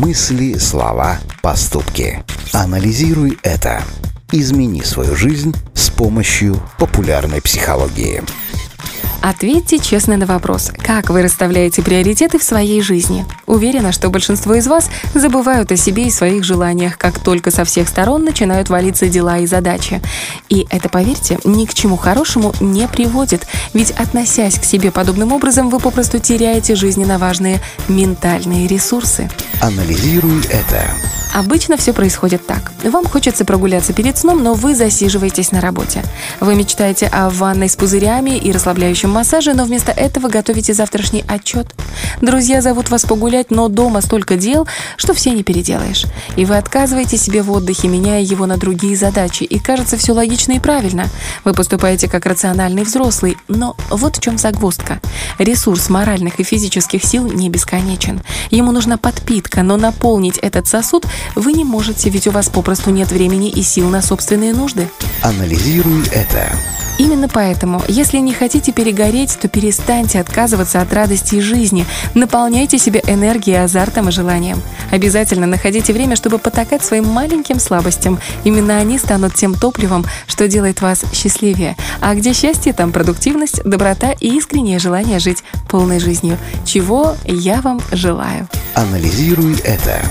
Мысли, слова, поступки. Анализируй это. Измени свою жизнь с помощью популярной психологии. Ответьте честно на вопрос, как вы расставляете приоритеты в своей жизни. Уверена, что большинство из вас забывают о себе и своих желаниях, как только со всех сторон начинают валиться дела и задачи. И это, поверьте, ни к чему хорошему не приводит, ведь относясь к себе подобным образом, вы попросту теряете жизненно важные ментальные ресурсы. Анализируй это. Обычно все происходит так. Вам хочется прогуляться перед сном, но вы засиживаетесь на работе. Вы мечтаете о ванной с пузырями и расслабляющем массаже, но вместо этого готовите завтрашний отчет. Друзья зовут вас погулять, но дома столько дел, что все не переделаешь. И вы отказываете себе в отдыхе, меняя его на другие задачи. И кажется, все логично и правильно. Вы поступаете как рациональный взрослый. Но вот в чем загвоздка. Ресурс моральных и физических сил не бесконечен. Ему нужна подпитка, но наполнить этот сосуд вы не можете, ведь у вас попросту нет времени и сил на собственные нужды. Анализируй это. Именно поэтому, если не хотите перегореть, то перестаньте отказываться от радости жизни, наполняйте себя энергией, азартом и желанием. Обязательно находите время, чтобы потакать своим маленьким слабостям. Именно они станут тем топливом, что делает вас счастливее. А где счастье, там продуктивность, доброта и искреннее желание жить полной жизнью. Чего я вам желаю. Анализируй это.